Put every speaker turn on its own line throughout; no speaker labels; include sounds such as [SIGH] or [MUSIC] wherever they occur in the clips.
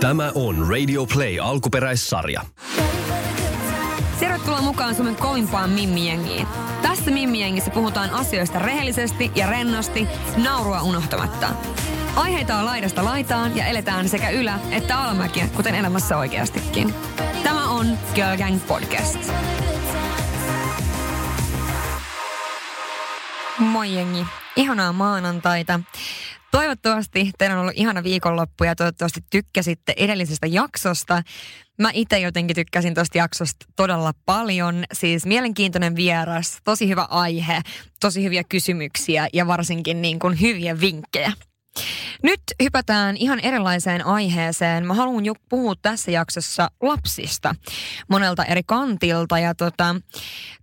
Tämä on Radio Play alkuperäissarja.
Tervetuloa mukaan Suomen kovimpaan Mimmijengiin. Tässä Mimmijengissä puhutaan asioista rehellisesti ja rennosti, naurua unohtamatta. Aiheita on laidasta laitaan ja eletään sekä ylä- että alamäkiä, kuten elämässä oikeastikin. Tämä on Girl Gang Podcast. Moi jengi. Ihanaa maanantaita. Toivottavasti teillä on ollut ihana viikonloppu ja toivottavasti tykkäsitte edellisestä jaksosta. Mä itse jotenkin tykkäsin tuosta jaksosta todella paljon. Siis mielenkiintoinen vieras, tosi hyvä aihe, tosi hyviä kysymyksiä ja varsinkin niin kuin hyviä vinkkejä. Nyt hypätään ihan erilaiseen aiheeseen. Mä haluan jo puhua tässä jaksossa lapsista monelta eri kantilta. Ja tota,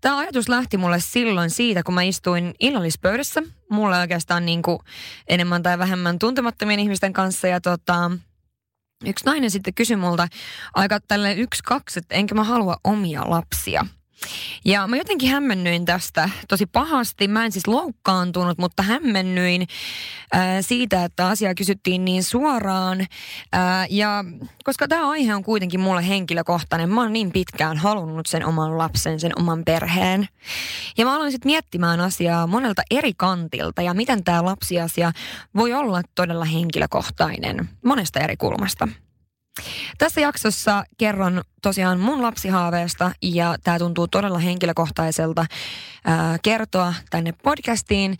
tämä ajatus lähti mulle silloin siitä, kun mä istuin illallispöydässä. Mulle oikeastaan niin kuin enemmän tai vähemmän tuntemattomien ihmisten kanssa. Ja tota, yksi nainen sitten kysyi multa aika tälle yksi, kaksi, että enkä mä halua omia lapsia – ja mä jotenkin hämmennyin tästä tosi pahasti. Mä en siis loukkaantunut, mutta hämmennyin ää, siitä, että asia kysyttiin niin suoraan. Ää, ja koska tämä aihe on kuitenkin mulle henkilökohtainen, mä oon niin pitkään halunnut sen oman lapsen, sen oman perheen. Ja mä aloin sitten miettimään asiaa monelta eri kantilta ja miten tämä lapsiasia voi olla todella henkilökohtainen monesta eri kulmasta. Tässä jaksossa kerron tosiaan mun lapsihaaveesta ja tämä tuntuu todella henkilökohtaiselta ää, kertoa tänne podcastiin.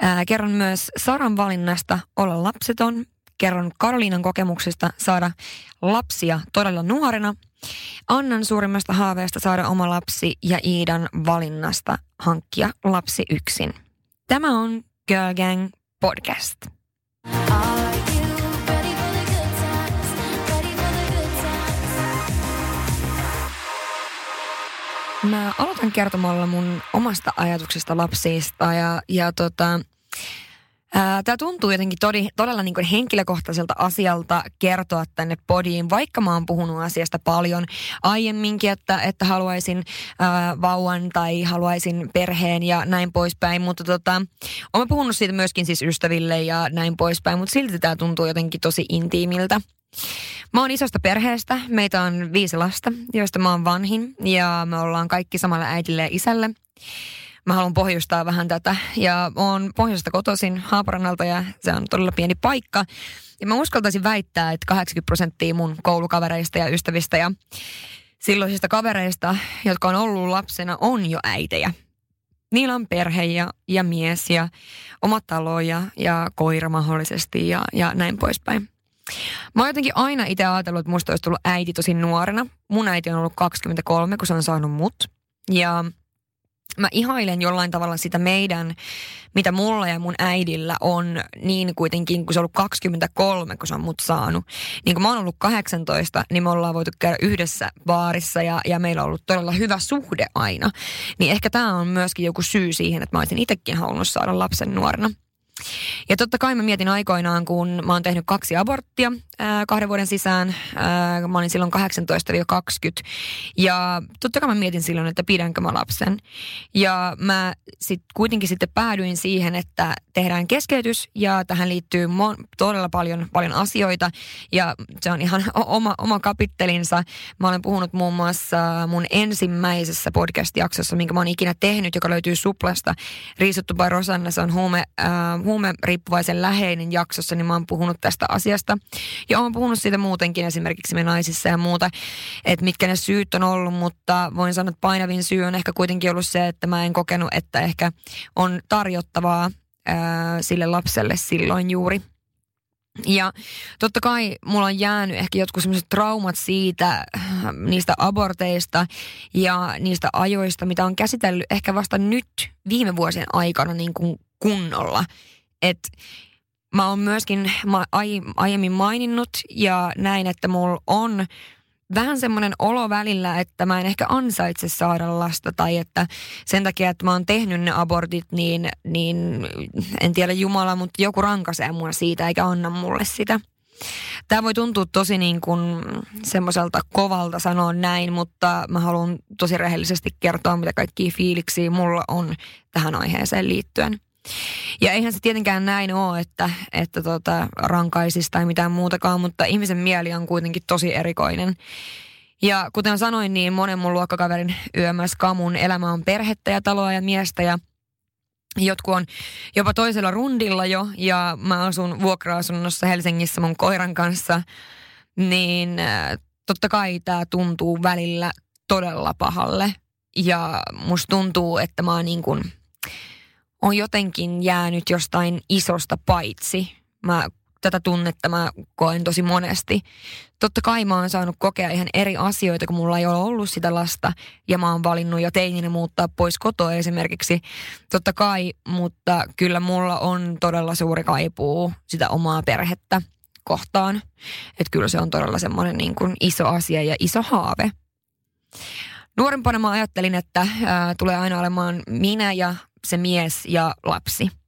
Ää, kerron myös Saran valinnasta olla lapseton. Kerron Karoliinan kokemuksista saada lapsia todella nuorena. Annan suurimmasta haaveesta saada oma lapsi ja Iidan valinnasta hankkia lapsi yksin. Tämä on Girl Gang Podcast. Mä aloitan kertomalla mun omasta ajatuksesta lapsista ja, ja tota, Tämä tuntuu jotenkin todi, todella niin kuin henkilökohtaiselta asialta kertoa tänne podiin, vaikka mä oon puhunut asiasta paljon aiemminkin, että, että haluaisin ää, vauvan tai haluaisin perheen ja näin poispäin. Mutta tota, olen puhunut siitä myöskin siis ystäville ja näin poispäin, mutta silti tämä tuntuu jotenkin tosi intiimiltä. Mä oon isosta perheestä. Meitä on viisi lasta, joista mä oon vanhin. Ja me ollaan kaikki samalle äidille ja isälle. Mä haluan pohjustaa vähän tätä. Ja oon pohjoisesta kotoisin Haaparannalta ja se on todella pieni paikka. Ja mä uskaltaisin väittää, että 80 prosenttia mun koulukavereista ja ystävistä ja silloisista kavereista, jotka on ollut lapsena, on jo äitejä. Niillä on perhe ja, ja mies ja oma talo ja, ja koira mahdollisesti ja, ja näin poispäin. Mä oon jotenkin aina itse ajatellut, että musta olisi tullut äiti tosi nuorena. Mun äiti on ollut 23, kun se on saanut mut. Ja mä ihailen jollain tavalla sitä meidän, mitä mulla ja mun äidillä on, niin kuitenkin, kun se on ollut 23, kun se on mut saanut. Niin kun mä oon ollut 18, niin me ollaan voitu käydä yhdessä baarissa ja, ja meillä on ollut todella hyvä suhde aina. Niin ehkä tämä on myöskin joku syy siihen, että mä olisin itsekin halunnut saada lapsen nuorena. Ja totta kai mä mietin aikoinaan, kun mä oon tehnyt kaksi aborttia ää, kahden vuoden sisään. Ää, mä olin silloin 18-20. Ja totta kai mä mietin silloin, että pidänkö mä lapsen. Ja mä sit kuitenkin sitten päädyin siihen, että tehdään keskeytys ja tähän liittyy mon, todella paljon, paljon asioita. Ja se on ihan oma, oma kapittelinsa. Mä olen puhunut muun muassa mun ensimmäisessä podcast-jaksossa, minkä mä oon ikinä tehnyt, joka löytyy Suplasta. Riisuttu by Rosanna, se on huume, äh, huumeriippuvaisen läheinen jaksossa, niin mä oon puhunut tästä asiasta. Ja oon puhunut siitä muutenkin esimerkiksi me naisissa ja muuta, että mitkä ne syyt on ollut, mutta voin sanoa, että painavin syy on ehkä kuitenkin ollut se, että mä en kokenut, että ehkä on tarjottavaa ää, sille lapselle silloin juuri. Ja totta kai mulla on jäänyt ehkä jotkut sellaiset traumat siitä, niistä aborteista ja niistä ajoista, mitä on käsitellyt ehkä vasta nyt viime vuosien aikana niin kuin kunnolla. Et mä oon myöskin ma- ai- aiemmin maininnut ja näin, että mulla on vähän semmoinen olo välillä, että mä en ehkä ansaitse saada lasta tai että sen takia, että mä oon tehnyt ne abortit, niin, niin en tiedä Jumala, mutta joku rankaisee mua siitä eikä anna mulle sitä. Tämä voi tuntua tosi niin kuin semmoiselta kovalta sanoa näin, mutta mä haluan tosi rehellisesti kertoa, mitä kaikkia fiiliksiä mulla on tähän aiheeseen liittyen. Ja eihän se tietenkään näin ole, että, että tota, rankaisisi tai mitään muutakaan, mutta ihmisen mieli on kuitenkin tosi erikoinen. Ja kuten sanoin, niin monen mun luokkakaverin yömäs kamun elämä on perhettä ja taloa ja miestä ja Jotkut on jopa toisella rundilla jo ja mä asun vuokra-asunnossa Helsingissä mun koiran kanssa. Niin äh, totta kai tämä tuntuu välillä todella pahalle. Ja musta tuntuu, että mä oon niin kuin, on jotenkin jäänyt jostain isosta paitsi. Mä tätä tunnetta mä koen tosi monesti. Totta kai mä oon saanut kokea ihan eri asioita, kun mulla ei ole ollut sitä lasta. Ja mä oon valinnut jo teininä muuttaa pois kotoa esimerkiksi. Totta kai, mutta kyllä mulla on todella suuri kaipuu sitä omaa perhettä kohtaan. Että kyllä se on todella semmoinen niin kuin iso asia ja iso haave. Nuorempana mä ajattelin, että ää, tulee aina olemaan minä ja se mies ja lapsi –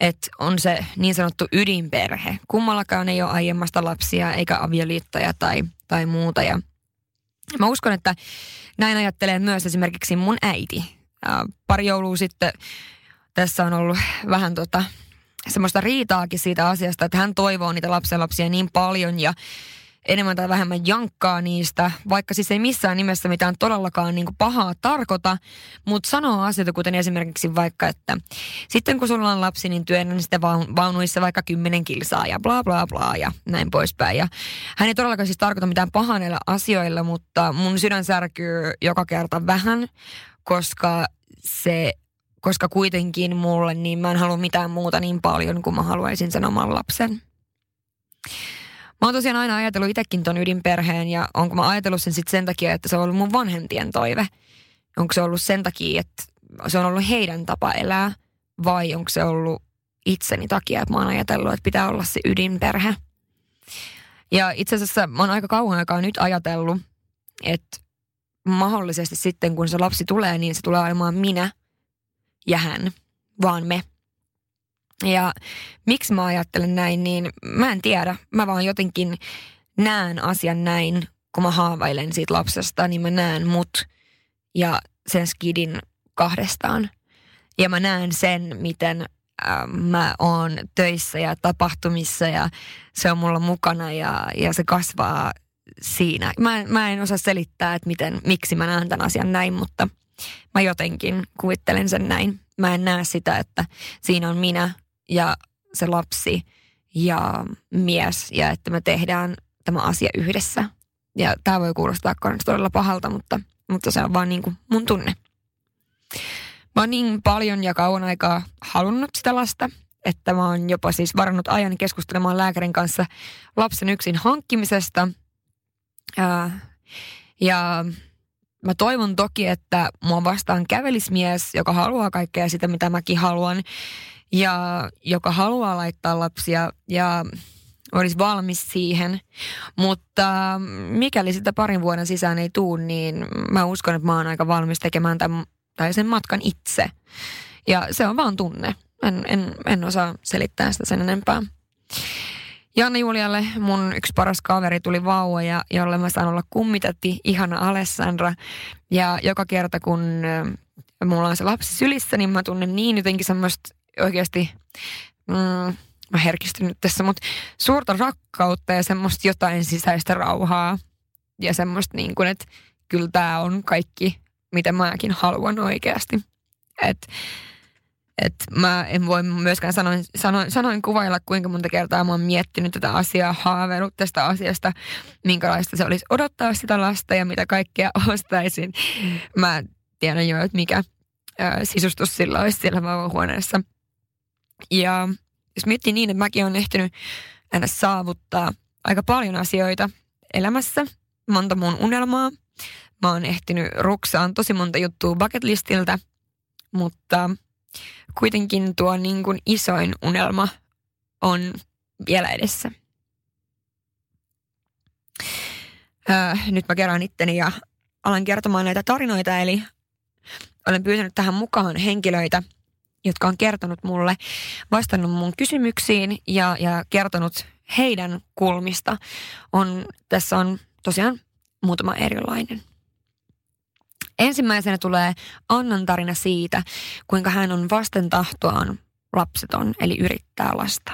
että on se niin sanottu ydinperhe. Kummallakaan ei ole aiemmasta lapsia eikä avioliittoja tai, tai muuta. Ja mä uskon, että näin ajattelee myös esimerkiksi mun äiti. Pari joulua sitten tässä on ollut vähän tota, semmoista riitaakin siitä asiasta, että hän toivoo niitä lapsenlapsia niin paljon ja enemmän tai vähemmän jankkaa niistä, vaikka siis ei missään nimessä mitään todellakaan niin pahaa tarkoita, mutta sanoo asioita, kuten esimerkiksi vaikka, että sitten kun sulla on lapsi, niin työnnän sitten vaunuissa vaikka kymmenen kilsaa ja bla bla bla ja näin poispäin. Ja hän ei todellakaan siis tarkoita mitään pahaa näillä asioilla, mutta mun sydän särkyy joka kerta vähän, koska se koska kuitenkin mulle, niin mä en halua mitään muuta niin paljon kuin mä haluaisin sen oman lapsen. Mä oon tosiaan aina ajatellut itsekin ton ydinperheen ja onko mä ajatellut sen sitten sen takia, että se on ollut mun vanhempien toive. Onko se ollut sen takia, että se on ollut heidän tapa elää vai onko se ollut itseni takia, että mä oon ajatellut, että pitää olla se ydinperhe. Ja itse asiassa mä oon aika kauan aikaa nyt ajatellut, että mahdollisesti sitten kun se lapsi tulee, niin se tulee olemaan minä ja hän, vaan me. Ja miksi mä ajattelen näin, niin mä en tiedä. Mä vaan jotenkin näen asian näin, kun mä haavailen siitä lapsesta, niin mä näen mut ja sen skidin kahdestaan. Ja mä näen sen, miten äh, mä oon töissä ja tapahtumissa ja se on mulla mukana ja, ja se kasvaa siinä. Mä, mä en osaa selittää, että miten, miksi mä näen tämän asian näin, mutta mä jotenkin kuvittelen sen näin. Mä en näe sitä, että siinä on minä ja se lapsi ja mies ja että me tehdään tämä asia yhdessä. Ja tämä voi kuulostaa todella pahalta, mutta, mutta se on vaan niin kuin mun tunne. Mä oon niin paljon ja kauan aikaa halunnut sitä lasta, että mä oon jopa siis varannut ajan keskustelemaan lääkärin kanssa lapsen yksin hankkimisesta. Ja, ja mä toivon toki, että mua vastaan kävelismies, joka haluaa kaikkea sitä, mitä mäkin haluan ja joka haluaa laittaa lapsia ja olisi valmis siihen. Mutta mikäli sitä parin vuoden sisään ei tuu, niin mä uskon, että mä oon aika valmis tekemään tämän, tai sen matkan itse. Ja se on vaan tunne. En, en, en osaa selittää sitä sen enempää. Janne Julialle mun yksi paras kaveri tuli vauva, ja, jolle mä saan olla kummitatti, ihana Alessandra. Ja joka kerta kun mulla on se lapsi sylissä, niin mä tunnen niin jotenkin semmoista oikeasti, mm, mä herkistyn nyt tässä, mutta suurta rakkautta ja semmoista jotain sisäistä rauhaa. Ja semmoista niin kuin, että kyllä tämä on kaikki, mitä mäkin haluan oikeasti. Että et mä en voi myöskään sanoin, sanoin, sanoin kuvailla, kuinka monta kertaa mä oon miettinyt tätä asiaa, haaveillut tästä asiasta, minkälaista se olisi odottaa sitä lasta ja mitä kaikkea [LAUGHS] ostaisin. Mä tiedän jo, että mikä ää, sisustus sillä olisi siellä vauvahuoneessa. Ja jos miettii niin, että mäkin olen ehtinyt aina saavuttaa aika paljon asioita elämässä, monta mun unelmaa. Mä oon ehtinyt ruksaan tosi monta juttua bucket listiltä, mutta kuitenkin tuo niin kuin isoin unelma on vielä edessä. Öö, nyt mä kerään itteni ja alan kertomaan näitä tarinoita, eli olen pyytänyt tähän mukaan henkilöitä – jotka on kertonut mulle, vastannut mun kysymyksiin ja, ja kertonut heidän kulmista. On, tässä on tosiaan muutama erilainen. Ensimmäisenä tulee Annan tarina siitä, kuinka hän on vasten tahtoaan lapseton, eli yrittää lasta.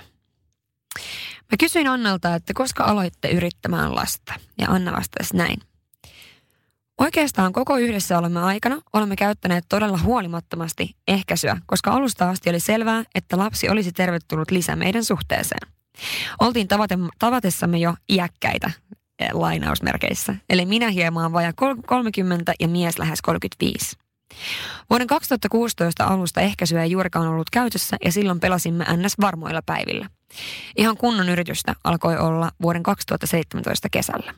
Mä kysyin Annalta, että koska aloitte yrittämään lasta, ja Anna vastasi näin. Oikeastaan koko yhdessä olemme aikana olemme käyttäneet todella huolimattomasti ehkäisyä, koska alusta asti oli selvää, että lapsi olisi tervetullut lisä meidän suhteeseen. Oltiin tavate, tavatessamme jo iäkkäitä eh, lainausmerkeissä, eli minä hieman vaja 30 ja mies lähes 35. Vuoden 2016 alusta ehkäisyä ei juurikaan ollut käytössä ja silloin pelasimme NS varmoilla päivillä. Ihan kunnon yritystä alkoi olla vuoden 2017 kesällä.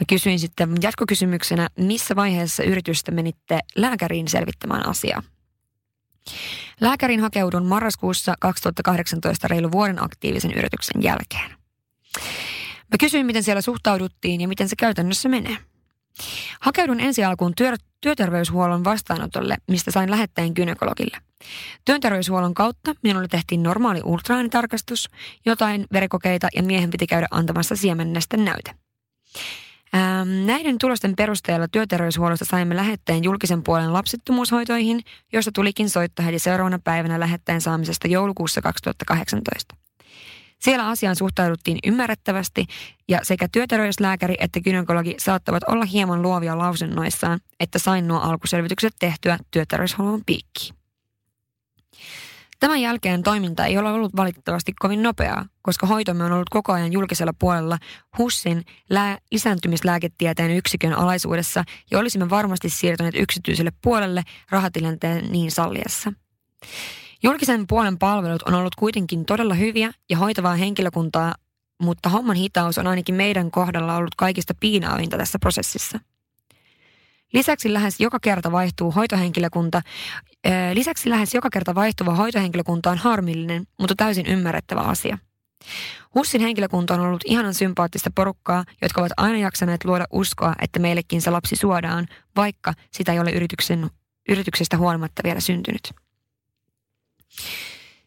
Mä kysyin sitten jatkokysymyksenä, missä vaiheessa yritystä menitte lääkäriin selvittämään asiaa. Lääkärin hakeudun marraskuussa 2018 reilu vuoden aktiivisen yrityksen jälkeen. Mä kysyin, miten siellä suhtauduttiin ja miten se käytännössä menee. Hakeudun ensi alkuun työ, työterveyshuollon vastaanotolle, mistä sain lähetteen gynekologille. Työterveyshuollon kautta minulle tehtiin normaali ultraäänitarkastus, jotain verikokeita ja miehen piti käydä antamassa siemennestä näyte. Ähm, näiden tulosten perusteella työterveyshuollosta saimme lähetteen julkisen puolen lapsettomuushoitoihin, josta tulikin soittaa heti seuraavana päivänä lähetteen saamisesta joulukuussa 2018. Siellä asiaan suhtauduttiin ymmärrettävästi ja sekä työterveyslääkäri että gynekologi saattavat olla hieman luovia lausunnoissaan, että sain nuo alkuselvitykset tehtyä työterveyshuollon piikkiin. Tämän jälkeen toiminta ei ole ollut valitettavasti kovin nopeaa, koska hoitomme on ollut koko ajan julkisella puolella HUSSin lää- lisääntymislääketieteen yksikön alaisuudessa ja olisimme varmasti siirtyneet yksityiselle puolelle rahatilanteen niin salliessa. Julkisen puolen palvelut on ollut kuitenkin todella hyviä ja hoitavaa henkilökuntaa, mutta homman hitaus on ainakin meidän kohdalla ollut kaikista piinaavinta tässä prosessissa – Lisäksi lähes joka kerta vaihtuu hoitohenkilökunta. Lisäksi lähes joka kerta vaihtuva hoitohenkilökunta on harmillinen, mutta täysin ymmärrettävä asia. Hussin henkilökunta on ollut ihanan sympaattista porukkaa, jotka ovat aina jaksaneet luoda uskoa, että meillekin se lapsi suodaan, vaikka sitä ei ole yrityksen, yrityksestä huolimatta vielä syntynyt.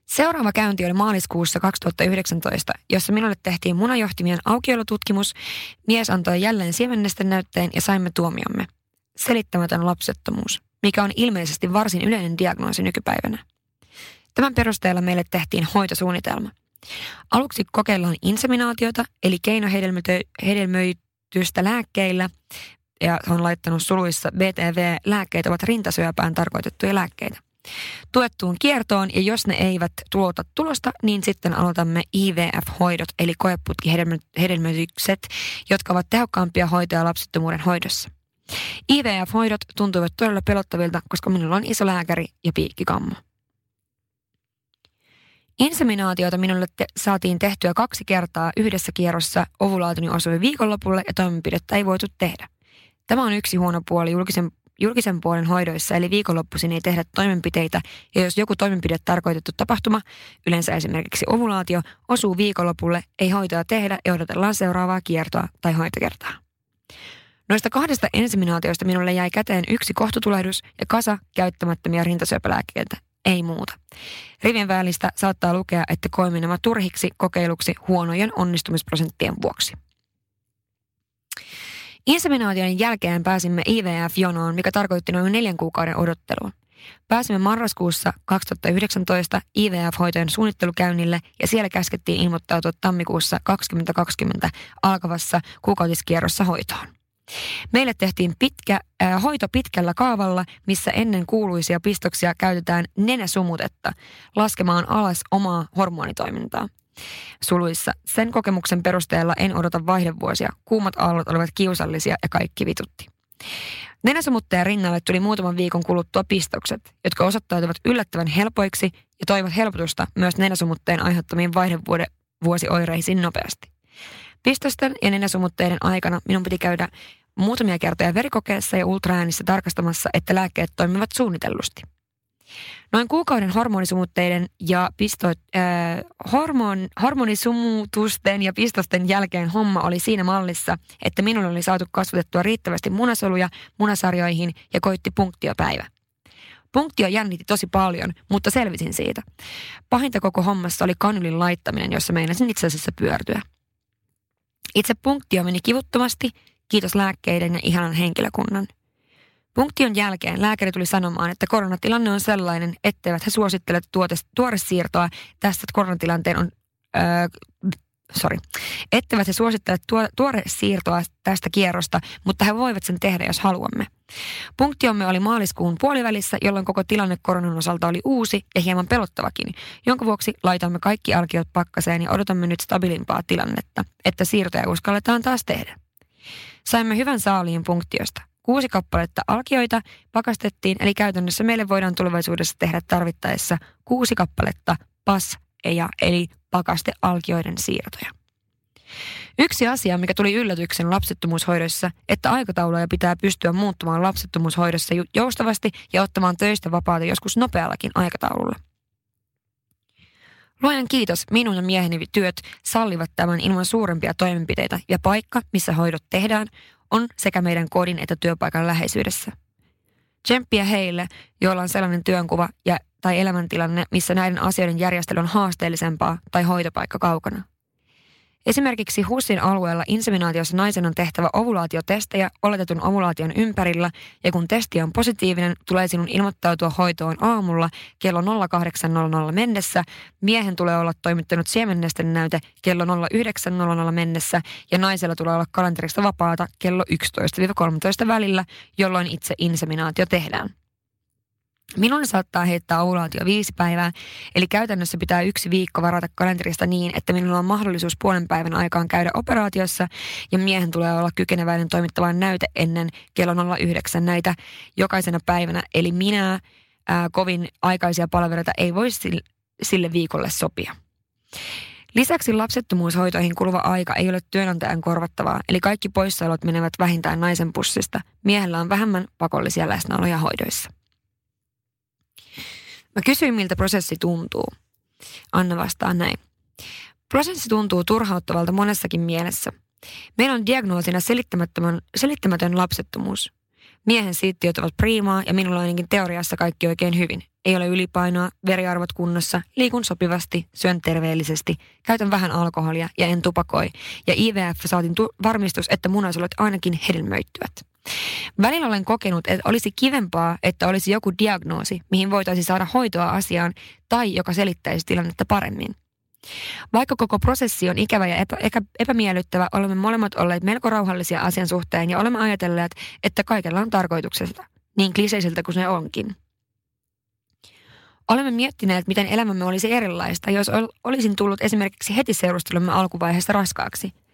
Seuraava käynti oli maaliskuussa 2019, jossa minulle tehtiin munajohtimien aukiolotutkimus. Mies antoi jälleen siemennesten näytteen ja saimme tuomiomme selittämätön lapsettomuus, mikä on ilmeisesti varsin yleinen diagnoosi nykypäivänä. Tämän perusteella meille tehtiin hoitosuunnitelma. Aluksi kokeillaan inseminaatiota, eli keinohedelmöitystä lääkkeillä, ja on laittanut suluissa BTV-lääkkeet ovat rintasyöpään tarkoitettuja lääkkeitä. Tuettuun kiertoon, ja jos ne eivät tuota tulosta, niin sitten aloitamme IVF-hoidot, eli koeputkihedelmöitykset, jotka ovat tehokkaampia hoitoja lapsettomuuden hoidossa. IVF-hoidot tuntuivat todella pelottavilta, koska minulla on iso lääkäri ja piikkikammo. Inseminaatiota minulle te- saatiin tehtyä kaksi kertaa yhdessä kierrossa. Ovulaatoni osui viikonlopulle ja toimenpidettä ei voitu tehdä. Tämä on yksi huono puoli julkisen, julkisen puolen hoidoissa, eli viikonloppuisin ei tehdä toimenpiteitä, ja jos joku toimenpide tarkoitettu tapahtuma, yleensä esimerkiksi ovulaatio, osuu viikonlopulle, ei hoitoa tehdä ja odotellaan seuraavaa kiertoa tai hoitokertaa. Noista kahdesta inseminaatioista minulle jäi käteen yksi kohtutulehdus ja kasa käyttämättömiä rintasyöpälääkkeitä. Ei muuta. Rivien välistä saattaa lukea, että koimme nämä turhiksi kokeiluksi huonojen onnistumisprosenttien vuoksi. Inseminaation jälkeen pääsimme IVF-jonoon, mikä tarkoitti noin neljän kuukauden odottelua. Pääsimme marraskuussa 2019 IVF-hoitojen suunnittelukäynnille ja siellä käskettiin ilmoittautua tammikuussa 2020 alkavassa kuukautiskierrossa hoitoon. Meille tehtiin pitkä, äh, hoito pitkällä kaavalla, missä ennen kuuluisia pistoksia käytetään nenäsumutetta laskemaan alas omaa hormonitoimintaa. Suluissa. Sen kokemuksen perusteella en odota vaihdevuosia. Kuumat aallot olivat kiusallisia ja kaikki vitutti. Nenäsumutteen rinnalle tuli muutaman viikon kuluttua pistokset, jotka osoittautuivat yllättävän helpoiksi ja toivat helpotusta myös nenäsumutteen aiheuttamiin vaihdevuosioireisiin nopeasti. Pistosten ja nenäsumutteiden aikana minun piti käydä muutamia kertoja verikokeessa ja ultraäänissä tarkastamassa, että lääkkeet toimivat suunnitellusti. Noin kuukauden hormonisumutteiden ja pisto, äh, hormon, hormonisumutusten ja pistosten jälkeen homma oli siinä mallissa, että minulle oli saatu kasvatettua riittävästi munasoluja munasarjoihin ja koitti punktiopäivä. Punktio jännitti tosi paljon, mutta selvisin siitä. Pahinta koko hommassa oli kanylin laittaminen, jossa meinasin itse asiassa pyörtyä. Itse punktio meni kivuttomasti, kiitos lääkkeiden ja ihanan henkilökunnan. Punktion jälkeen lääkäri tuli sanomaan, että koronatilanne on sellainen, etteivät he suosittele tuote, tuoresiirtoa tästä koronatilanteen on, öö, sorry, etteivät he suosittele tuo, tuore siirtoa tästä kierrosta, mutta he voivat sen tehdä, jos haluamme. Punktiomme oli maaliskuun puolivälissä, jolloin koko tilanne koronan osalta oli uusi ja hieman pelottavakin, jonka vuoksi laitamme kaikki alkiot pakkaseen ja odotamme nyt stabilimpaa tilannetta, että siirtoja uskalletaan taas tehdä. Saimme hyvän saaliin punktiosta. Kuusi kappaletta alkioita pakastettiin, eli käytännössä meille voidaan tulevaisuudessa tehdä tarvittaessa kuusi kappaletta pas ja eli pakastealkioiden siirtoja. Yksi asia, mikä tuli yllätyksen lapsettomuushoidossa, että aikatauluja pitää pystyä muuttamaan lapsettomuushoidossa joustavasti ja ottamaan töistä vapaata joskus nopeallakin aikataululla. Luojan kiitos, minun ja mieheni työt sallivat tämän ilman suurempia toimenpiteitä ja paikka, missä hoidot tehdään, on sekä meidän kodin että työpaikan läheisyydessä. Tsemppiä heille, joilla on sellainen työnkuva ja, tai elämäntilanne, missä näiden asioiden järjestely on haasteellisempaa tai hoitopaikka kaukana. Esimerkiksi HUSin alueella inseminaatiossa naisen on tehtävä ovulaatiotestejä oletetun ovulaation ympärillä ja kun testi on positiivinen, tulee sinun ilmoittautua hoitoon aamulla kello 08.00 mennessä. Miehen tulee olla toimittanut siemennesten näyte kello 09.00 mennessä ja naisella tulee olla kalenterista vapaata kello 11-13 välillä, jolloin itse inseminaatio tehdään. Minulle saattaa heittää ovulaatio viisi päivää, eli käytännössä pitää yksi viikko varata kalenterista niin, että minulla on mahdollisuus puolen päivän aikaan käydä operaatiossa ja miehen tulee olla kykeneväinen toimittamaan näyte ennen kello 09 näitä jokaisena päivänä. Eli minä ää, kovin aikaisia palveluita ei voi sille, sille viikolle sopia. Lisäksi lapsettomuushoitoihin kuluva aika ei ole työnantajan korvattavaa, eli kaikki poissaolot menevät vähintään naisen pussista. Miehellä on vähemmän pakollisia läsnäoloja hoidoissa. Mä kysyin, miltä prosessi tuntuu. Anna vastaa näin. Prosessi tuntuu turhauttavalta monessakin mielessä. Meillä on diagnoosina selittämätön, selittämätön lapsettomuus. Miehen siittiöt ovat priimaa ja minulla on ainakin teoriassa kaikki oikein hyvin. Ei ole ylipainoa, veriarvot kunnossa, liikun sopivasti, syön terveellisesti, käytän vähän alkoholia ja en tupakoi. Ja IVF saatiin tu- varmistus, että munasulat ainakin hedelmöittyvät. Välillä olen kokenut, että olisi kivempaa, että olisi joku diagnoosi, mihin voitaisiin saada hoitoa asiaan tai joka selittäisi tilannetta paremmin. Vaikka koko prosessi on ikävä ja epä, epä, epämiellyttävä, olemme molemmat olleet melko rauhallisia asian suhteen ja olemme ajatelleet, että kaikella on tarkoituksesta, niin kliseiseltä kuin se onkin. Olemme miettineet, miten elämämme olisi erilaista, jos olisin tullut esimerkiksi heti seurustelumme alkuvaiheessa raskaaksi –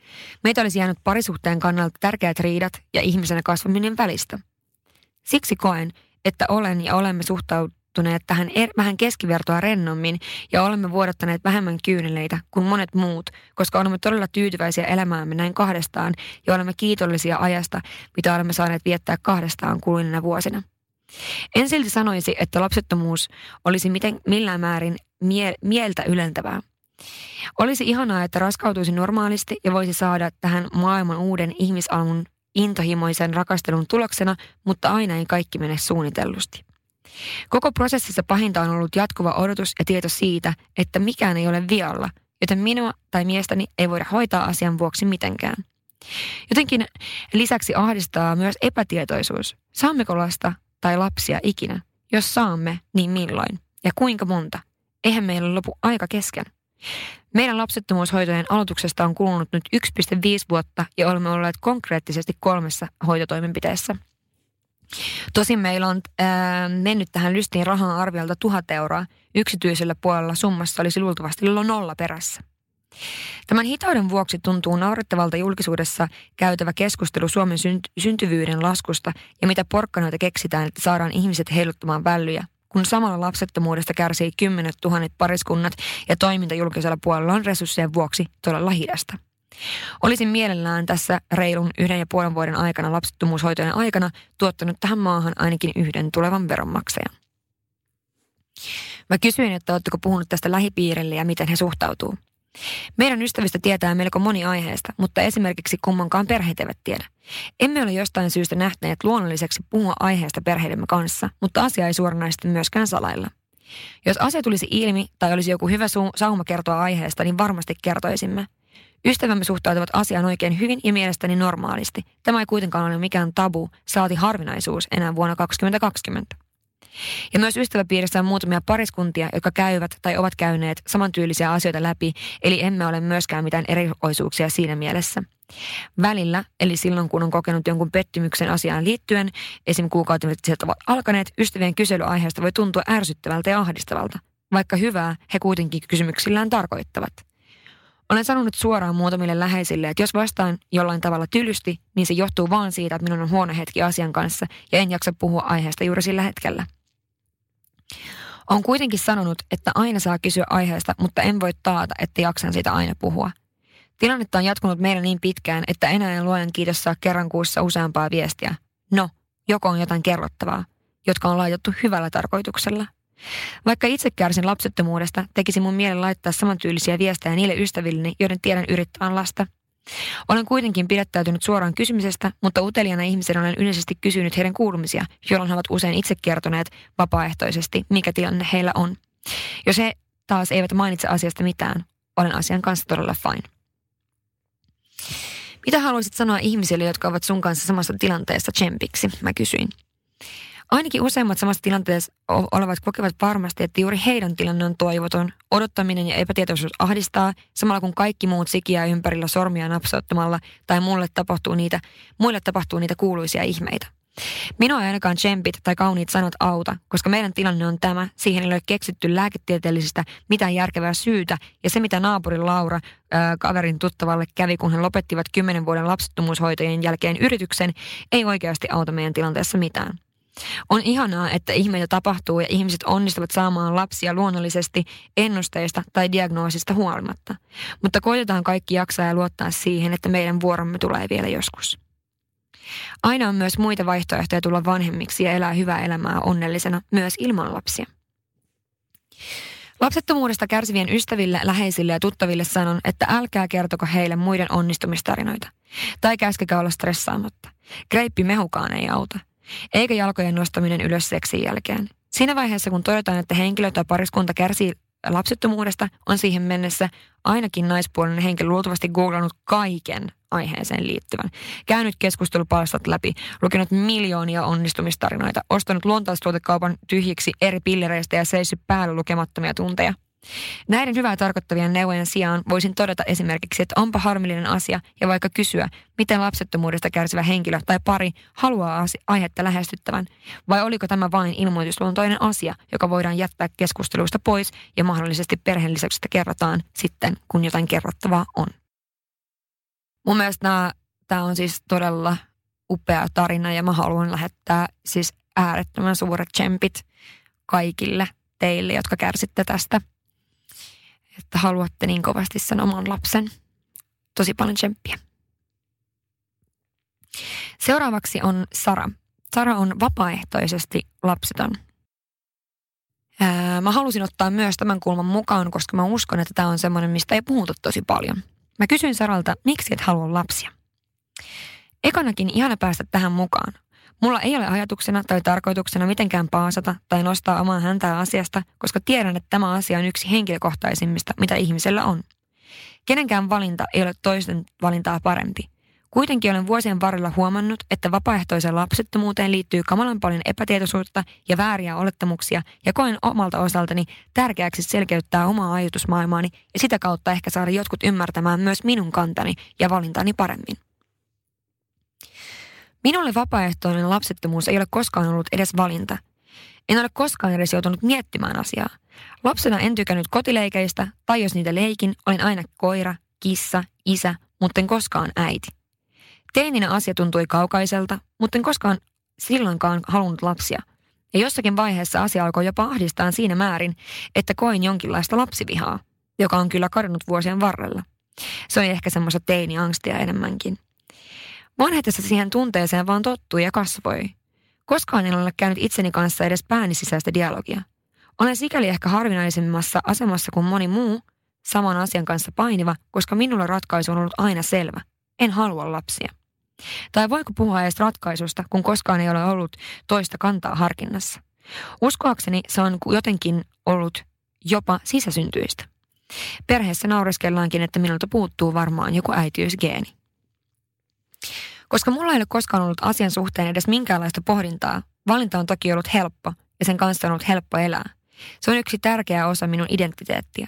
Meitä olisi jäänyt parisuhteen kannalta tärkeät riidat ja ihmisenä kasvaminen välistä. Siksi koen, että olen ja olemme suhtautuneet tähän er, vähän keskivertoa rennommin ja olemme vuodattaneet vähemmän kyyneleitä kuin monet muut, koska olemme todella tyytyväisiä elämäämme näin kahdestaan ja olemme kiitollisia ajasta, mitä olemme saaneet viettää kahdestaan kuluneina vuosina. En silti sanoisi, että lapsettomuus olisi miten, millään määrin mie- mieltä ylentävää. Olisi ihanaa, että raskautuisi normaalisti ja voisi saada tähän maailman uuden ihmisalmun intohimoisen rakastelun tuloksena, mutta aina ei kaikki mene suunnitellusti. Koko prosessissa pahinta on ollut jatkuva odotus ja tieto siitä, että mikään ei ole vialla, joten minua tai miestäni ei voida hoitaa asian vuoksi mitenkään. Jotenkin lisäksi ahdistaa myös epätietoisuus. Saammeko lasta tai lapsia ikinä? Jos saamme, niin milloin? Ja kuinka monta? Eihän meillä lopu aika kesken. Meidän lapsettomuushoitojen aloituksesta on kulunut nyt 1,5 vuotta ja olemme olleet konkreettisesti kolmessa hoitotoimenpiteessä. Tosin meillä on ää, mennyt tähän lystiin rahaa arviolta tuhat euroa. Yksityisellä puolella summassa olisi luultavasti nolla perässä. Tämän hitauden vuoksi tuntuu naurettavalta julkisuudessa käytävä keskustelu Suomen syntyvyyden laskusta ja mitä porkkanoita keksitään, että saadaan ihmiset heiluttamaan vällyjä kun samalla lapsettomuudesta kärsii kymmenet tuhannet pariskunnat ja toiminta julkisella puolella on resurssien vuoksi todella hidasta. Olisin mielellään tässä reilun yhden ja puolen vuoden aikana lapsettomuushoitojen aikana tuottanut tähän maahan ainakin yhden tulevan veronmaksajan. Mä kysyin, että oletteko puhunut tästä lähipiirille ja miten he suhtautuu. Meidän ystävistä tietää melko moni aiheesta, mutta esimerkiksi kummankaan perheet eivät tiedä. Emme ole jostain syystä nähneet luonnolliseksi puhua aiheesta perheidemme kanssa, mutta asia ei suoranaisesti myöskään salailla. Jos asia tulisi ilmi tai olisi joku hyvä sauma kertoa aiheesta, niin varmasti kertoisimme. Ystävämme suhtautuvat asiaan oikein hyvin ja mielestäni normaalisti. Tämä ei kuitenkaan ole mikään tabu, saati harvinaisuus enää vuonna 2020. Ja myös ystäväpiirissä on muutamia pariskuntia, jotka käyvät tai ovat käyneet samantyylisiä asioita läpi, eli emme ole myöskään mitään erikoisuuksia siinä mielessä. Välillä, eli silloin kun on kokenut jonkun pettymyksen asiaan liittyen, esim. kuukautiset ovat alkaneet, ystävien kyselyaiheesta voi tuntua ärsyttävältä ja ahdistavalta, vaikka hyvää he kuitenkin kysymyksillään tarkoittavat. Olen sanonut suoraan muutamille läheisille, että jos vastaan jollain tavalla tylysti, niin se johtuu vaan siitä, että minun on huono hetki asian kanssa ja en jaksa puhua aiheesta juuri sillä hetkellä. On kuitenkin sanonut, että aina saa kysyä aiheesta, mutta en voi taata, että jaksan siitä aina puhua. Tilannetta on jatkunut meillä niin pitkään, että enää en luojan kiitos saa kerran kuussa useampaa viestiä. No, joko on jotain kerrottavaa, jotka on laitettu hyvällä tarkoituksella. Vaikka itse kärsin lapsettomuudesta, tekisi mun mielen laittaa samantyylisiä viestejä niille ystävilleni, joiden tiedän yrittävän lasta – olen kuitenkin pidättäytynyt suoraan kysymisestä, mutta uteliana ihmisen olen yleisesti kysynyt heidän kuulumisia, jolloin he ovat usein itse kertoneet vapaaehtoisesti, mikä tilanne heillä on. Jos he taas eivät mainitse asiasta mitään, olen asian kanssa todella fine. Mitä haluaisit sanoa ihmisille, jotka ovat sun kanssa samassa tilanteessa tsempiksi, mä kysyin. Ainakin useimmat samassa tilanteessa olevat kokevat varmasti, että juuri heidän tilanne on toivoton. Odottaminen ja epätietoisuus ahdistaa, samalla kun kaikki muut sikiää ympärillä sormia napsauttamalla tai mulle tapahtuu niitä, muille tapahtuu niitä kuuluisia ihmeitä. Minua ei ainakaan tsempit tai kauniit sanat auta, koska meidän tilanne on tämä. Siihen ei ole keksitty lääketieteellisistä mitään järkevää syytä. Ja se, mitä naapurin Laura ää, kaverin tuttavalle kävi, kun he lopettivat kymmenen vuoden lapsettomuushoitojen jälkeen yrityksen, ei oikeasti auta meidän tilanteessa mitään. On ihanaa, että ihmeitä tapahtuu ja ihmiset onnistuvat saamaan lapsia luonnollisesti ennusteista tai diagnoosista huolimatta. Mutta koitetaan kaikki jaksaa ja luottaa siihen, että meidän vuoromme tulee vielä joskus. Aina on myös muita vaihtoehtoja tulla vanhemmiksi ja elää hyvää elämää onnellisena myös ilman lapsia. Lapsettomuudesta kärsivien ystäville, läheisille ja tuttaville sanon, että älkää kertoko heille muiden onnistumistarinoita. Tai käskekää olla stressaamatta. Greippi mehukaan ei auta eikä jalkojen nostaminen ylös seksin jälkeen. Siinä vaiheessa, kun todetaan, että henkilö tai pariskunta kärsii lapsettomuudesta, on siihen mennessä ainakin naispuolinen henkilö luultavasti googlannut kaiken aiheeseen liittyvän. Käynyt keskustelupalstat läpi, lukenut miljoonia onnistumistarinoita, ostanut luontaistuotekaupan tyhjiksi eri pillereistä ja seissyt päällä lukemattomia tunteja – Näiden hyvää tarkoittavien neuvojen sijaan voisin todeta esimerkiksi, että onpa harmillinen asia ja vaikka kysyä, miten lapsettomuudesta kärsivä henkilö tai pari haluaa aihetta lähestyttävän, vai oliko tämä vain ilmoitusluontoinen asia, joka voidaan jättää keskusteluista pois ja mahdollisesti perheen lisäyksestä kerrotaan sitten, kun jotain kerrottavaa on. Mun mielestä tämä on siis todella upea tarina ja mä haluan lähettää siis äärettömän suuret tsempit kaikille teille, jotka kärsitte tästä että haluatte niin kovasti sen oman lapsen. Tosi paljon tsemppiä. Seuraavaksi on Sara. Sara on vapaaehtoisesti lapseton. Mä halusin ottaa myös tämän kulman mukaan, koska mä uskon, että tämä on semmoinen, mistä ei puhuta tosi paljon. Mä kysyin Saralta, miksi et halua lapsia? Ekanakin ihana päästä tähän mukaan. Mulla ei ole ajatuksena tai tarkoituksena mitenkään paasata tai nostaa omaa häntää asiasta, koska tiedän, että tämä asia on yksi henkilökohtaisimmista, mitä ihmisellä on. Kenenkään valinta ei ole toisten valintaa parempi. Kuitenkin olen vuosien varrella huomannut, että vapaaehtoiseen lapsettomuuteen liittyy kamalan paljon epätietoisuutta ja vääriä olettamuksia, ja koen omalta osaltani tärkeäksi selkeyttää omaa ajatusmaailmaani ja sitä kautta ehkä saada jotkut ymmärtämään myös minun kantani ja valintani paremmin. Minulle vapaaehtoinen lapsettomuus ei ole koskaan ollut edes valinta. En ole koskaan edes joutunut miettimään asiaa. Lapsena en tykännyt kotileikeistä, tai jos niitä leikin, olin aina koira, kissa, isä, mutta en koskaan äiti. Teininä asia tuntui kaukaiselta, mutta en koskaan silloinkaan halunnut lapsia. Ja jossakin vaiheessa asia alkoi jopa ahdistaa siinä määrin, että koin jonkinlaista lapsivihaa, joka on kyllä kadonnut vuosien varrella. Se oli ehkä semmoista teiniangstia enemmänkin. Vanhetessa siihen tunteeseen vaan tottui ja kasvoi. Koskaan en ole käynyt itseni kanssa edes pääni sisäistä dialogia. Olen sikäli ehkä harvinaisemmassa asemassa kuin moni muu, saman asian kanssa painiva, koska minulla ratkaisu on ollut aina selvä. En halua lapsia. Tai voiko puhua edes ratkaisusta, kun koskaan ei ole ollut toista kantaa harkinnassa? Uskoakseni se on jotenkin ollut jopa sisäsyntyistä. Perheessä naureskellaankin, että minulta puuttuu varmaan joku äitiysgeeni. Koska mulla ei ole koskaan ollut asian suhteen edes minkäänlaista pohdintaa, valinta on toki ollut helppo ja sen kanssa on ollut helppo elää. Se on yksi tärkeä osa minun identiteettiä.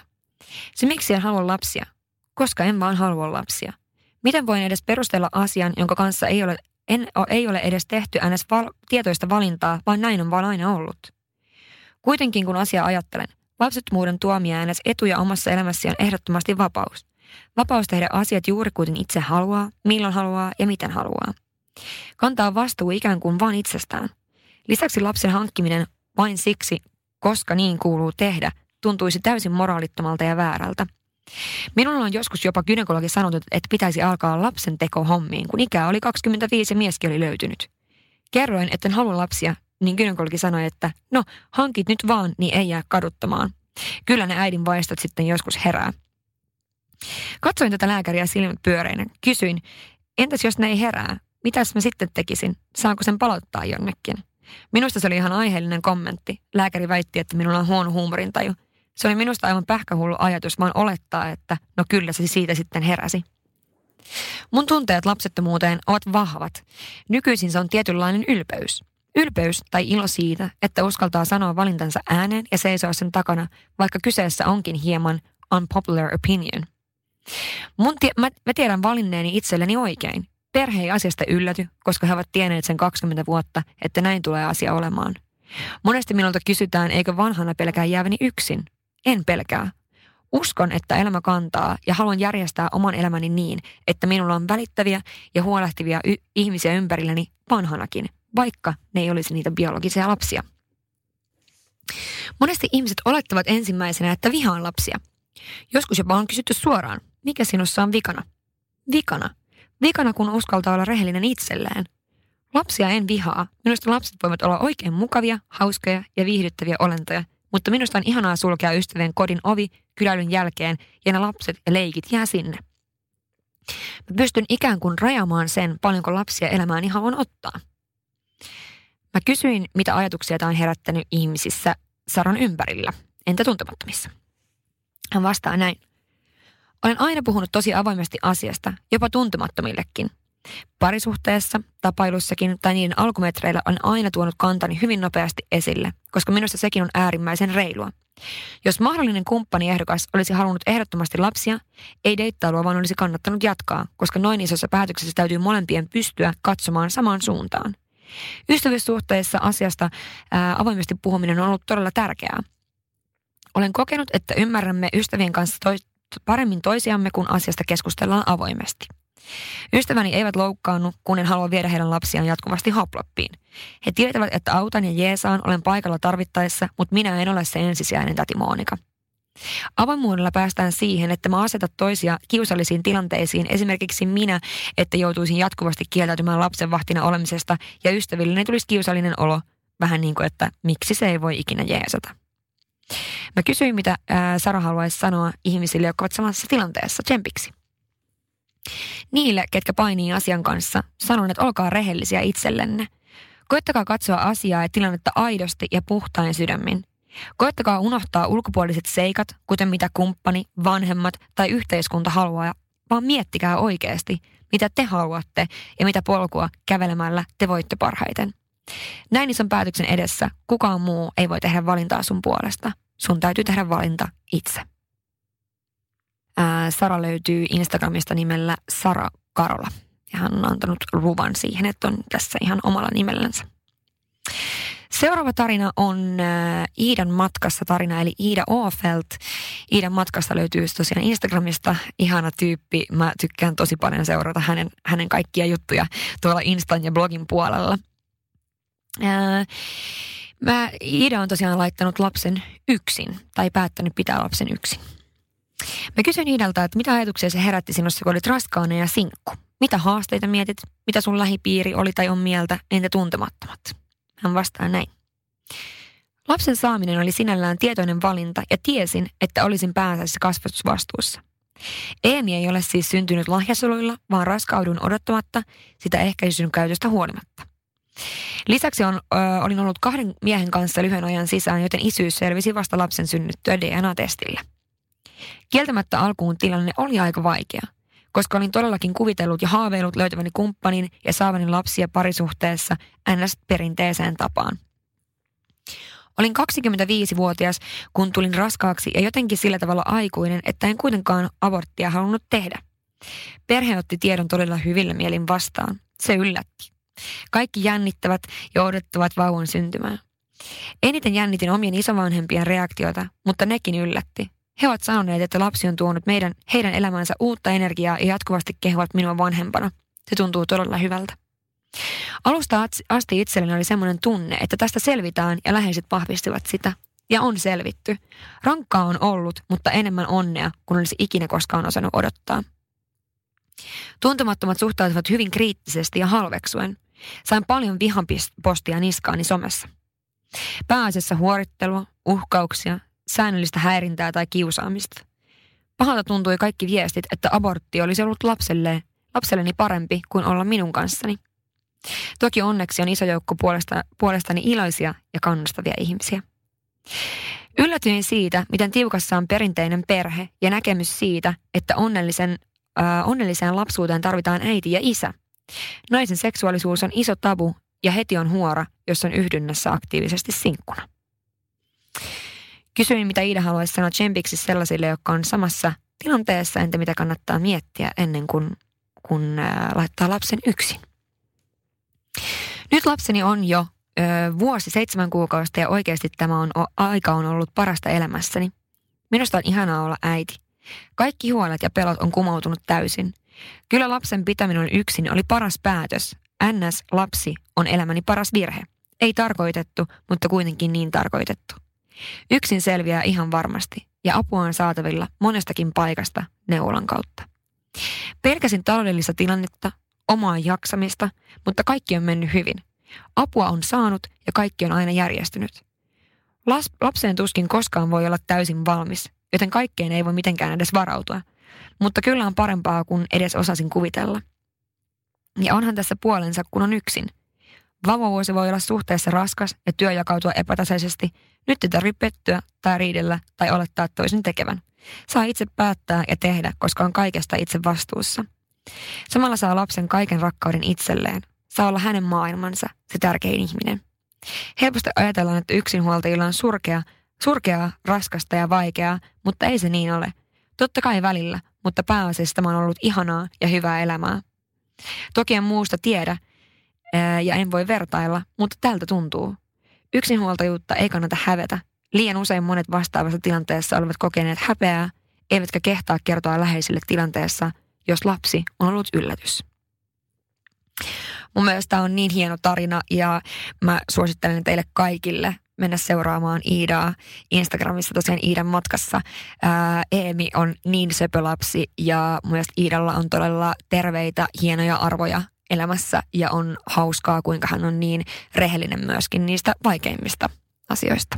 Se miksi en halua lapsia? Koska en vaan halua lapsia. Miten voin edes perustella asian, jonka kanssa ei ole, en, ei ole edes tehty ns. Val, tietoista valintaa, vaan näin on vaan aina ollut. Kuitenkin kun asia ajattelen, lapsettomuuden tuomia äänes etuja omassa elämässäsi on ehdottomasti vapaus. Vapaus tehdä asiat juuri kuten itse haluaa, milloin haluaa ja miten haluaa. Kantaa vastuu ikään kuin vain itsestään. Lisäksi lapsen hankkiminen vain siksi, koska niin kuuluu tehdä, tuntuisi täysin moraalittomalta ja väärältä. Minulla on joskus jopa gynekologi sanonut, että pitäisi alkaa lapsen teko hommiin, kun ikää oli 25 ja mieskin oli löytynyt. Kerroin, että en halua lapsia, niin gynekologi sanoi, että no hankit nyt vaan, niin ei jää kaduttamaan. Kyllä ne äidin vaistot sitten joskus herää. Katsoin tätä lääkäriä silmät pyöreinä. Kysyin, entäs jos ne ei herää? Mitäs mä sitten tekisin? Saanko sen palauttaa jonnekin? Minusta se oli ihan aiheellinen kommentti. Lääkäri väitti, että minulla on huono huumorintaju. Se oli minusta aivan pähkähullu ajatus vaan olettaa, että no kyllä se siitä sitten heräsi. Mun tunteet lapsettomuuteen ovat vahvat. Nykyisin se on tietynlainen ylpeys. Ylpeys tai ilo siitä, että uskaltaa sanoa valintansa ääneen ja seisoa sen takana, vaikka kyseessä onkin hieman unpopular opinion. Mun tie- mä, mä tiedän valinneeni itselleni oikein. Perhe ei asiasta ylläty, koska he ovat tienneet sen 20 vuotta, että näin tulee asia olemaan. Monesti minulta kysytään, eikö vanhana pelkää jääväni yksin. En pelkää. Uskon, että elämä kantaa ja haluan järjestää oman elämäni niin, että minulla on välittäviä ja huolehtivia y- ihmisiä ympärilläni vanhanakin, vaikka ne ei olisi niitä biologisia lapsia. Monesti ihmiset olettavat ensimmäisenä, että vihaan lapsia. Joskus jopa on kysytty suoraan, mikä sinussa on vikana? Vikana. Vikana, kun uskaltaa olla rehellinen itselleen. Lapsia en vihaa. Minusta lapset voivat olla oikein mukavia, hauskoja ja viihdyttäviä olentoja, mutta minusta on ihanaa sulkea ystävien kodin ovi kyläilyn jälkeen ja ne lapset ja leikit jää sinne. Mä pystyn ikään kuin rajaamaan sen, paljonko lapsia elämääni haluan ottaa. Mä kysyin, mitä ajatuksia tämä on herättänyt ihmisissä Saran ympärillä, entä tuntemattomissa. Hän vastaa näin. Olen aina puhunut tosi avoimesti asiasta, jopa tuntemattomillekin. Parisuhteessa, tapailussakin tai niiden alkumetreillä on aina tuonut kantani hyvin nopeasti esille, koska minusta sekin on äärimmäisen reilua. Jos mahdollinen kumppaniehdokas olisi halunnut ehdottomasti lapsia, ei deittailua vaan olisi kannattanut jatkaa, koska noin isossa päätöksessä täytyy molempien pystyä katsomaan samaan suuntaan. Ystävyyssuhteessa asiasta ää, avoimesti puhuminen on ollut todella tärkeää. Olen kokenut, että ymmärrämme ystävien kanssa paremmin toisiamme, kun asiasta keskustellaan avoimesti. Ystäväni eivät loukkaannu, kun en halua viedä heidän lapsiaan jatkuvasti hoploppiin. He tietävät, että autan ja jeesaan, olen paikalla tarvittaessa, mutta minä en ole se ensisijainen täti Monika. Avoimuudella päästään siihen, että mä asetat toisia kiusallisiin tilanteisiin, esimerkiksi minä, että joutuisin jatkuvasti kieltäytymään lapsen vahtina olemisesta ja ystävilleni tulisi kiusallinen olo, vähän niin kuin, että miksi se ei voi ikinä jeesata. Mä kysyin, mitä ää, Sara haluaisi sanoa ihmisille, jotka ovat samassa tilanteessa, tsempiksi. Niille, ketkä painii asian kanssa, sanon, että olkaa rehellisiä itsellenne. Koittakaa katsoa asiaa ja tilannetta aidosti ja puhtain sydämin. Koittakaa unohtaa ulkopuoliset seikat, kuten mitä kumppani, vanhemmat tai yhteiskunta haluaa, vaan miettikää oikeasti, mitä te haluatte ja mitä polkua kävelemällä te voitte parhaiten. Näin ison päätöksen edessä kukaan muu ei voi tehdä valintaa sun puolesta. Sun täytyy tehdä valinta itse. Ää, Sara löytyy Instagramista nimellä Sara Karola. Ja hän on antanut luvan siihen, että on tässä ihan omalla nimellänsä. Seuraava tarina on Iidan matkassa tarina, eli Iida Oofelt. Iidan matkasta löytyy tosiaan Instagramista. Ihana tyyppi. Mä tykkään tosi paljon seurata hänen, hänen kaikkia juttuja tuolla Instan ja blogin puolella. Ää, mä, Iida on tosiaan laittanut lapsen yksin, tai päättänyt pitää lapsen yksin. Mä kysyin Iidalta, että mitä ajatuksia se herätti sinussa, kun olit raskaana ja sinkku? Mitä haasteita mietit? Mitä sun lähipiiri oli tai on mieltä? Entä tuntemattomat? Hän vastaa näin. Lapsen saaminen oli sinällään tietoinen valinta ja tiesin, että olisin pääasiassa kasvatusvastuussa. Eemi ei ole siis syntynyt lahjasoluilla, vaan raskaudun odottamatta sitä ehkäisyn käytöstä huolimatta. Lisäksi on, ö, olin ollut kahden miehen kanssa lyhyen ajan sisään, joten isyys selvisi vasta lapsen synnyttyä DNA-testillä. Kieltämättä alkuun tilanne oli aika vaikea, koska olin todellakin kuvitellut ja haaveillut löytäväni kumppanin ja saavani lapsia parisuhteessa ns. perinteeseen tapaan. Olin 25-vuotias, kun tulin raskaaksi ja jotenkin sillä tavalla aikuinen, että en kuitenkaan aborttia halunnut tehdä. Perhe otti tiedon todella hyvillä mielin vastaan. Se yllätti. Kaikki jännittävät ja odottavat vauvan syntymää. Eniten jännitin omien isovanhempien reaktiota, mutta nekin yllätti. He ovat sanoneet, että lapsi on tuonut meidän, heidän elämäänsä uutta energiaa ja jatkuvasti kehuvat minua vanhempana. Se tuntuu todella hyvältä. Alusta asti itselleni oli semmoinen tunne, että tästä selvitään ja läheiset vahvistivat sitä. Ja on selvitty. Rankkaa on ollut, mutta enemmän onnea, kun olisi ikinä koskaan osannut odottaa. Tuntemattomat suhtautuvat hyvin kriittisesti ja halveksuen. Sain paljon vihanpostia niskaani somessa. Pääasiassa huorittelua, uhkauksia, säännöllistä häirintää tai kiusaamista. Pahalta tuntui kaikki viestit, että abortti olisi ollut lapselle, lapselleni parempi kuin olla minun kanssani. Toki onneksi on iso joukko puolesta, puolestani iloisia ja kannustavia ihmisiä. Yllätyin siitä, miten tiukassa on perinteinen perhe ja näkemys siitä, että onnellisen, äh, onnelliseen lapsuuteen tarvitaan äiti ja isä. Naisen seksuaalisuus on iso tabu ja heti on huora, jos on yhdynnässä aktiivisesti sinkkuna. Kysyin, mitä Iida haluaisi sanoa tsempiksi sellaisille, jotka on samassa tilanteessa, entä mitä kannattaa miettiä ennen kuin kun, äh, laittaa lapsen yksin. Nyt lapseni on jo ö, vuosi seitsemän kuukautta ja oikeasti tämä on, o, aika on ollut parasta elämässäni. Minusta on ihanaa olla äiti. Kaikki huolet ja pelot on kumoutunut täysin. Kyllä lapsen pitäminen yksin oli paras päätös. NS lapsi on elämäni paras virhe. Ei tarkoitettu, mutta kuitenkin niin tarkoitettu. Yksin selviää ihan varmasti ja apua on saatavilla monestakin paikasta neuvolan kautta. Pelkäsin taloudellista tilannetta, omaa jaksamista, mutta kaikki on mennyt hyvin. Apua on saanut ja kaikki on aina järjestynyt. Las, lapseen tuskin koskaan voi olla täysin valmis, joten kaikkeen ei voi mitenkään edes varautua. Mutta kyllä on parempaa kuin edes osasin kuvitella. Ja onhan tässä puolensa, kun on yksin. Vauvavuosi voi olla suhteessa raskas ja työ jakautua epätasaisesti. Nyt ei tarvitse pettyä tai riidellä tai olettaa toisen tekevän. Saa itse päättää ja tehdä, koska on kaikesta itse vastuussa. Samalla saa lapsen kaiken rakkauden itselleen. Saa olla hänen maailmansa, se tärkein ihminen. Helposti ajatellaan, että yksinhuoltajilla on surkea, surkeaa, raskasta ja vaikeaa, mutta ei se niin ole. Totta kai välillä, mutta pääasiassa tämä on ollut ihanaa ja hyvää elämää. Toki en muusta tiedä ja en voi vertailla, mutta tältä tuntuu. Yksinhuoltajuutta ei kannata hävetä. Liian usein monet vastaavassa tilanteessa olivat kokeneet häpeää, eivätkä kehtaa kertoa läheisille tilanteessa, jos lapsi on ollut yllätys. Mun mielestä tämä on niin hieno tarina ja mä suosittelen teille kaikille mennä seuraamaan Iidaa Instagramissa tosiaan Iidan matkassa. Ää, Eemi on niin söpölapsi ja mielestä Iidalla on todella terveitä, hienoja arvoja elämässä ja on hauskaa, kuinka hän on niin rehellinen myöskin niistä vaikeimmista asioista.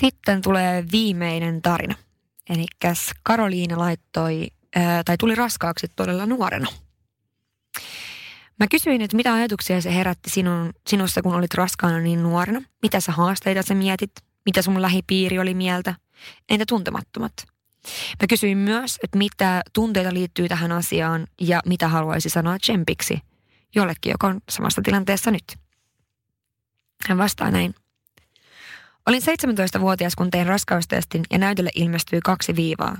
Sitten tulee viimeinen tarina. Eli Karoliina laittoi, ää, tai tuli raskaaksi todella nuorena. Mä kysyin, että mitä ajatuksia se herätti sinun, sinussa, kun olit raskaana niin nuorena? Mitä sä haasteita sä mietit? Mitä sun lähipiiri oli mieltä? Entä tuntemattomat? Mä kysyin myös, että mitä tunteita liittyy tähän asiaan ja mitä haluaisi sanoa tsempiksi jollekin, joka on samassa tilanteessa nyt. Hän vastaa näin. Olin 17-vuotias, kun tein raskaustestin ja näytölle ilmestyi kaksi viivaa.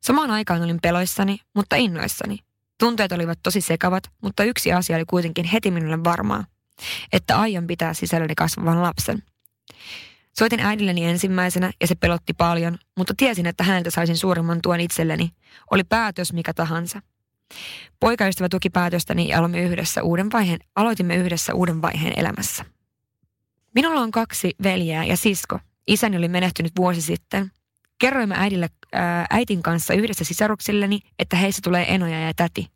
Samaan aikaan olin peloissani, mutta innoissani. Tunteet olivat tosi sekavat, mutta yksi asia oli kuitenkin heti minulle varmaa, että aion pitää sisälläni kasvavan lapsen. Soitin äidilleni ensimmäisenä ja se pelotti paljon, mutta tiesin, että häneltä saisin suurimman tuen itselleni. Oli päätös mikä tahansa. Poikaystävä tuki päätöstäni ja aloimme yhdessä uuden vaiheen, aloitimme yhdessä uuden vaiheen elämässä. Minulla on kaksi veljeä ja sisko. Isäni oli menehtynyt vuosi sitten. Kerroimme äidille, ää, äitin kanssa yhdessä sisaruksilleni, että heissä tulee enoja ja täti.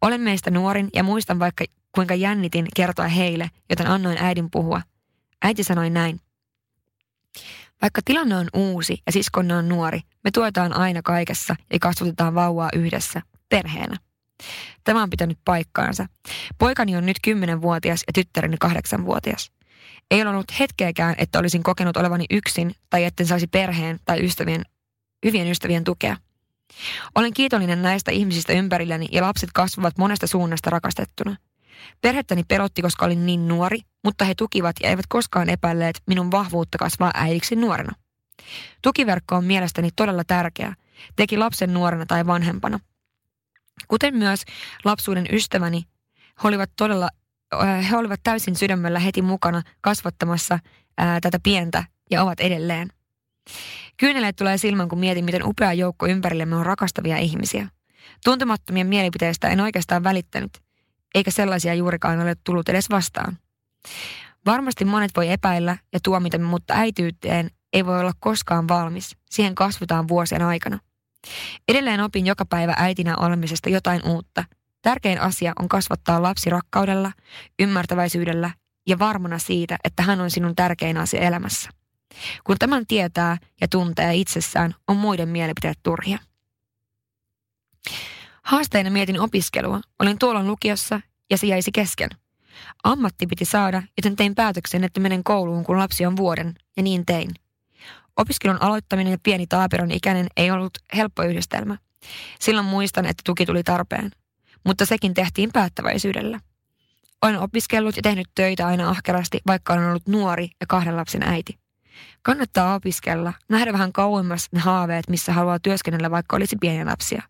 Olen meistä nuorin ja muistan vaikka kuinka jännitin kertoa heille, joten annoin äidin puhua. Äiti sanoi näin. Vaikka tilanne on uusi ja siskonne on nuori, me tuetaan aina kaikessa ja kasvatetaan vauvaa yhdessä, perheenä. Tämä on pitänyt paikkaansa. Poikani on nyt 10-vuotias ja tyttäreni 8-vuotias. Ei ole ollut hetkeäkään, että olisin kokenut olevani yksin tai etten saisi perheen tai ystävien hyvien ystävien tukea. Olen kiitollinen näistä ihmisistä ympärilläni ja lapset kasvavat monesta suunnasta rakastettuna. Perhettäni pelotti, koska olin niin nuori, mutta he tukivat ja eivät koskaan epäilleet minun vahvuutta kasvaa äidiksi nuorena. Tukiverkko on mielestäni todella tärkeä, teki lapsen nuorena tai vanhempana. Kuten myös lapsuuden ystäväni, he olivat todella he olivat täysin sydämellä heti mukana kasvattamassa ää, tätä pientä ja ovat edelleen. Kyyneleet tulee silmän, kun mietin, miten upea joukko ympärillemme on rakastavia ihmisiä. Tuntemattomien mielipiteistä en oikeastaan välittänyt, eikä sellaisia juurikaan ole tullut edes vastaan. Varmasti monet voi epäillä ja tuomita, mutta äityyteen ei voi olla koskaan valmis. Siihen kasvataan vuosien aikana. Edelleen opin joka päivä äitinä olemisesta jotain uutta. Tärkein asia on kasvattaa lapsi rakkaudella, ymmärtäväisyydellä ja varmana siitä, että hän on sinun tärkein asia elämässä. Kun tämän tietää ja tuntee itsessään, on muiden mielipiteet turhia. Haasteina mietin opiskelua. Olin tuolloin lukiossa ja se jäisi kesken. Ammatti piti saada, joten tein päätöksen, että menen kouluun, kun lapsi on vuoden, ja niin tein. Opiskelun aloittaminen ja pieni taapiron ikäinen ei ollut helppo yhdistelmä. Silloin muistan, että tuki tuli tarpeen. Mutta sekin tehtiin päättäväisyydellä. Olen opiskellut ja tehnyt töitä aina ahkerasti, vaikka olen ollut nuori ja kahden lapsen äiti. Kannattaa opiskella, nähdä vähän kauemmas ne haaveet, missä haluaa työskennellä, vaikka olisi pieniä lapsia.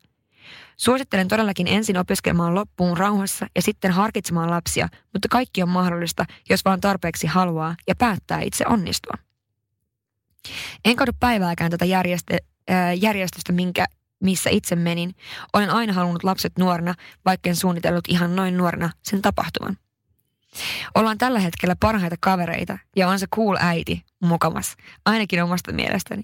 Suosittelen todellakin ensin opiskelemaan loppuun rauhassa ja sitten harkitsemaan lapsia, mutta kaikki on mahdollista, jos vaan tarpeeksi haluaa ja päättää itse onnistua. En kadu päivääkään tätä järjestä, äh, järjestystä, minkä, missä itse menin. Olen aina halunnut lapset nuorena, vaikka en suunnitellut ihan noin nuorena sen tapahtuvan. Ollaan tällä hetkellä parhaita kavereita ja on se cool äiti mukamas, ainakin omasta mielestäni.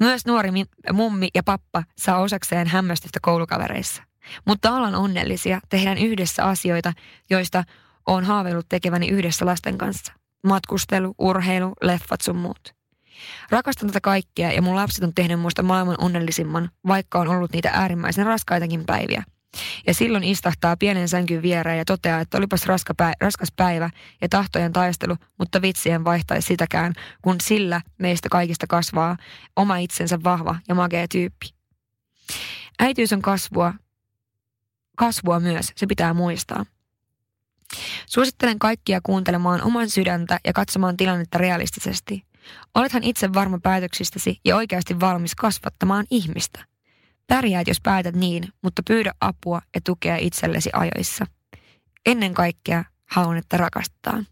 Myös nuori mummi ja pappa saa osakseen hämmästystä koulukavereissa. Mutta ollaan onnellisia, tehdään yhdessä asioita, joista on haaveillut tekeväni yhdessä lasten kanssa. Matkustelu, urheilu, leffat sun muut. Rakastan tätä kaikkea ja mun lapset on tehnyt muista maailman onnellisimman, vaikka on ollut niitä äärimmäisen raskaitakin päiviä – ja silloin istahtaa pienen sänkyn viereen ja toteaa, että olipas raska päivä, raskas päivä ja tahtojen taistelu, mutta vitsien vaihtaisi sitäkään, kun sillä meistä kaikista kasvaa oma itsensä vahva ja magea tyyppi. Äitiys on kasvua, kasvua myös, se pitää muistaa. Suosittelen kaikkia kuuntelemaan oman sydäntä ja katsomaan tilannetta realistisesti. Olethan itse varma päätöksistäsi ja oikeasti valmis kasvattamaan ihmistä. Pärjäät, jos päätät niin, mutta pyydä apua ja tukea itsellesi ajoissa. Ennen kaikkea haluan, että rakastetaan.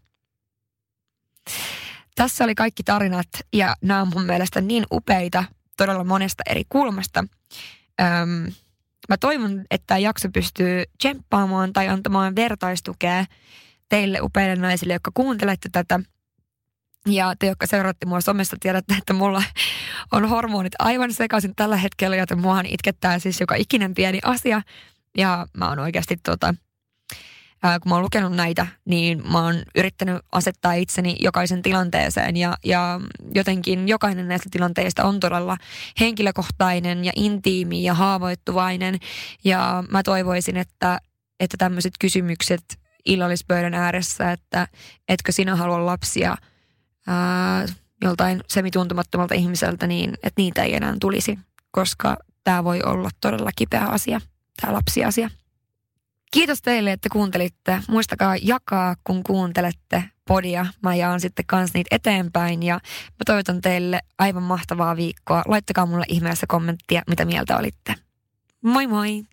Tässä oli kaikki tarinat ja nämä on mun mielestä niin upeita todella monesta eri kulmasta. Öm, mä toivon, että tämä jakso pystyy tsemppaamaan tai antamaan vertaistukea teille upeille naisille, jotka kuuntelette tätä – ja te, jotka seuraatte mua somesta, tiedätte, että mulla on hormonit aivan sekaisin tällä hetkellä, joten muahan itkettää siis joka ikinen pieni asia. Ja mä oon oikeasti tota, ää, kun mä oon lukenut näitä, niin mä oon yrittänyt asettaa itseni jokaisen tilanteeseen ja, ja jotenkin jokainen näistä tilanteista on todella henkilökohtainen ja intiimi ja haavoittuvainen ja mä toivoisin, että, että tämmöiset kysymykset illallispöydän ääressä, että etkö sinä halua lapsia – ää, joltain semituntemattomalta ihmiseltä, niin että niitä ei enää tulisi, koska tämä voi olla todella kipeä asia, tämä lapsiasia. Kiitos teille, että kuuntelitte. Muistakaa jakaa, kun kuuntelette podia. Mä jaan sitten kans niitä eteenpäin ja mä toivotan teille aivan mahtavaa viikkoa. Laittakaa mulle ihmeessä kommenttia, mitä mieltä olitte. Moi moi!